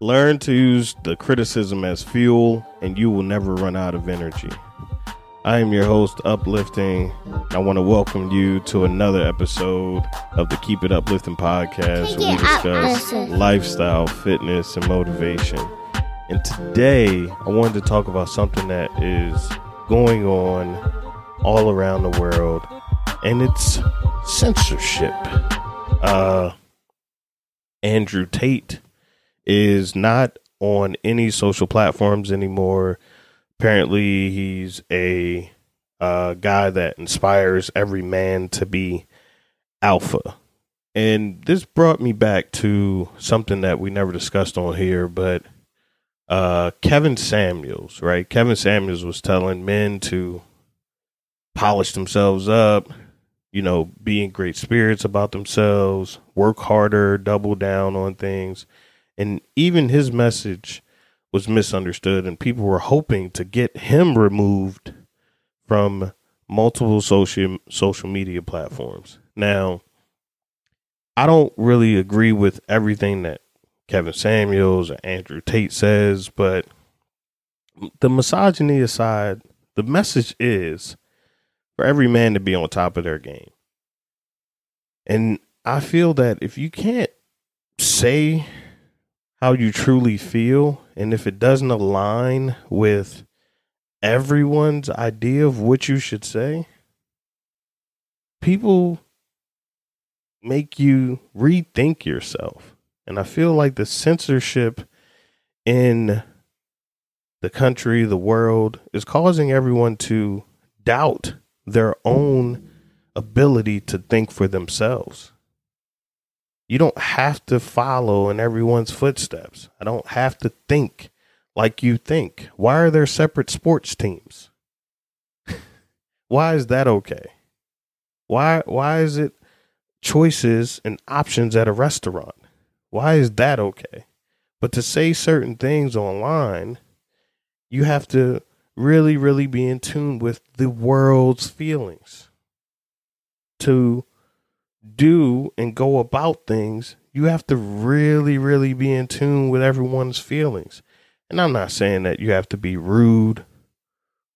Learn to use the criticism as fuel, and you will never run out of energy. I am your host, Uplifting. I want to welcome you to another episode of the Keep It Uplifting podcast where we discuss lifestyle, fitness, and motivation. And today, I wanted to talk about something that is going on all around the world, and it's censorship. Uh, Andrew Tate is not on any social platforms anymore. Apparently, he's a uh, guy that inspires every man to be alpha. And this brought me back to something that we never discussed on here, but uh, Kevin Samuels, right? Kevin Samuels was telling men to polish themselves up, you know, be in great spirits about themselves, work harder, double down on things. And even his message was misunderstood, and people were hoping to get him removed from multiple social social media platforms. Now, I don't really agree with everything that Kevin Samuels or Andrew Tate says, but the misogyny aside, the message is for every man to be on top of their game. And I feel that if you can't say how you truly feel, and if it doesn't align with everyone's idea of what you should say, people make you rethink yourself. And I feel like the censorship in the country, the world, is causing everyone to doubt their own ability to think for themselves. You don't have to follow in everyone's footsteps. I don't have to think like you think. Why are there separate sports teams? why is that okay? Why why is it choices and options at a restaurant? Why is that okay? But to say certain things online, you have to really, really be in tune with the world's feelings. To do and go about things, you have to really, really be in tune with everyone's feelings. And I'm not saying that you have to be rude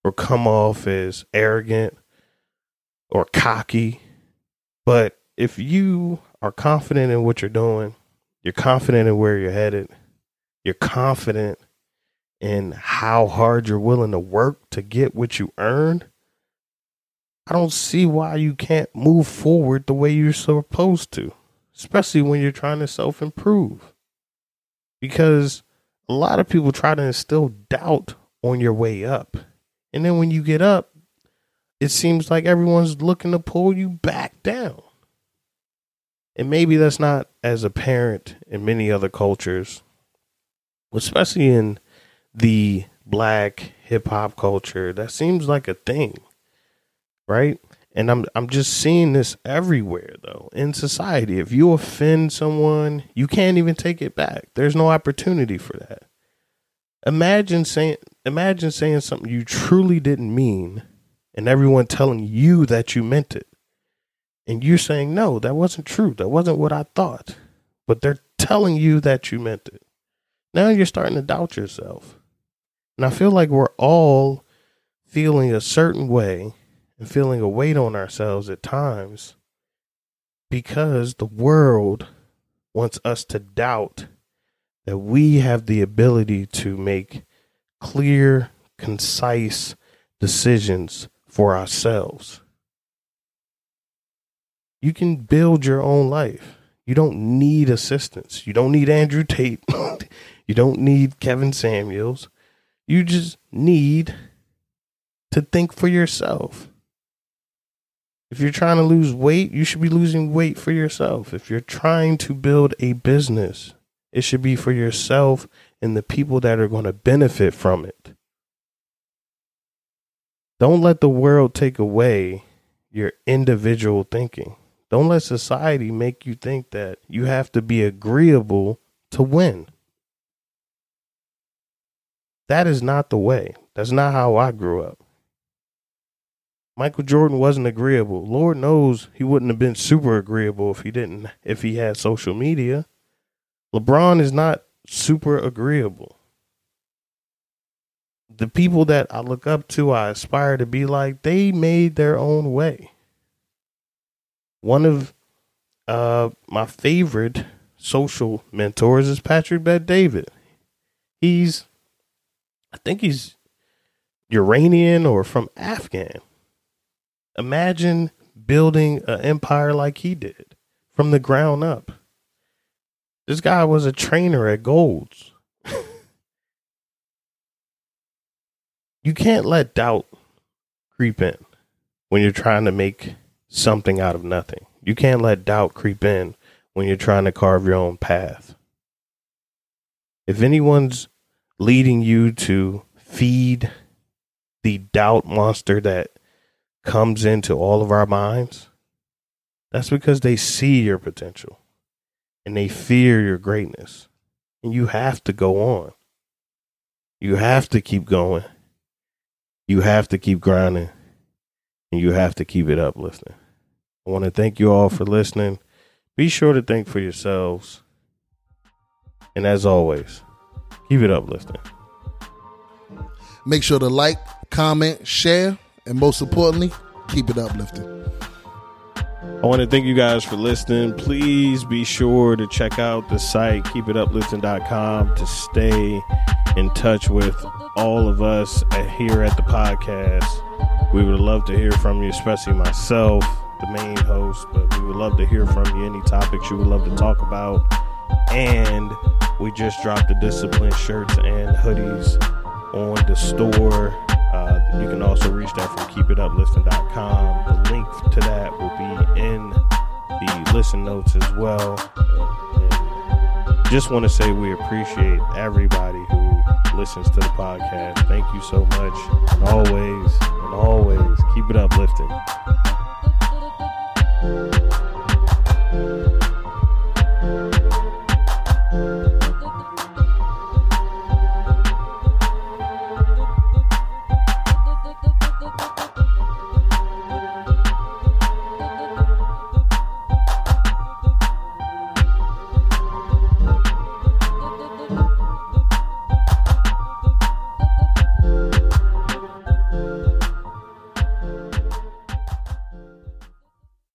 or come off as arrogant or cocky, but if you are confident in what you're doing, you're confident in where you're headed, you're confident in how hard you're willing to work to get what you earned, I don't see why you can't move forward the way you're supposed to, especially when you're trying to self improve. Because a lot of people try to instill doubt on your way up. And then when you get up, it seems like everyone's looking to pull you back down. And maybe that's not as apparent in many other cultures, especially in the black hip hop culture. That seems like a thing right? And I'm I'm just seeing this everywhere though in society. If you offend someone, you can't even take it back. There's no opportunity for that. Imagine saying imagine saying something you truly didn't mean and everyone telling you that you meant it. And you're saying, "No, that wasn't true. That wasn't what I thought." But they're telling you that you meant it. Now you're starting to doubt yourself. And I feel like we're all feeling a certain way and feeling a weight on ourselves at times because the world wants us to doubt that we have the ability to make clear, concise decisions for ourselves. You can build your own life. You don't need assistance. You don't need Andrew Tate. you don't need Kevin Samuels. You just need to think for yourself. If you're trying to lose weight, you should be losing weight for yourself. If you're trying to build a business, it should be for yourself and the people that are going to benefit from it. Don't let the world take away your individual thinking. Don't let society make you think that you have to be agreeable to win. That is not the way. That's not how I grew up. Michael Jordan wasn't agreeable. Lord knows he wouldn't have been super agreeable if he didn't if he had social media. LeBron is not super agreeable. The people that I look up to, I aspire to be like, they made their own way. One of uh, my favorite social mentors is Patrick Bet David. He's, I think he's Iranian or from Afghan. Imagine building an empire like he did from the ground up. This guy was a trainer at Gold's. you can't let doubt creep in when you're trying to make something out of nothing. You can't let doubt creep in when you're trying to carve your own path. If anyone's leading you to feed the doubt monster that comes into all of our minds, that's because they see your potential and they fear your greatness. And you have to go on. You have to keep going. You have to keep grinding. And you have to keep it uplifting. I want to thank you all for listening. Be sure to think for yourselves. And as always, keep it uplifting. Make sure to like, comment, share, and most importantly, keep it uplifting. I want to thank you guys for listening. Please be sure to check out the site, keepituplifting.com, to stay in touch with all of us here at the podcast. We would love to hear from you, especially myself, the main host, but we would love to hear from you any topics you would love to talk about. And we just dropped the discipline shirts and hoodies on the store uh, you can also reach that from keepituplifting.com. The link to that will be in the listen notes as well. Just want to say we appreciate everybody who listens to the podcast. Thank you so much. And always, and always keep it uplifting.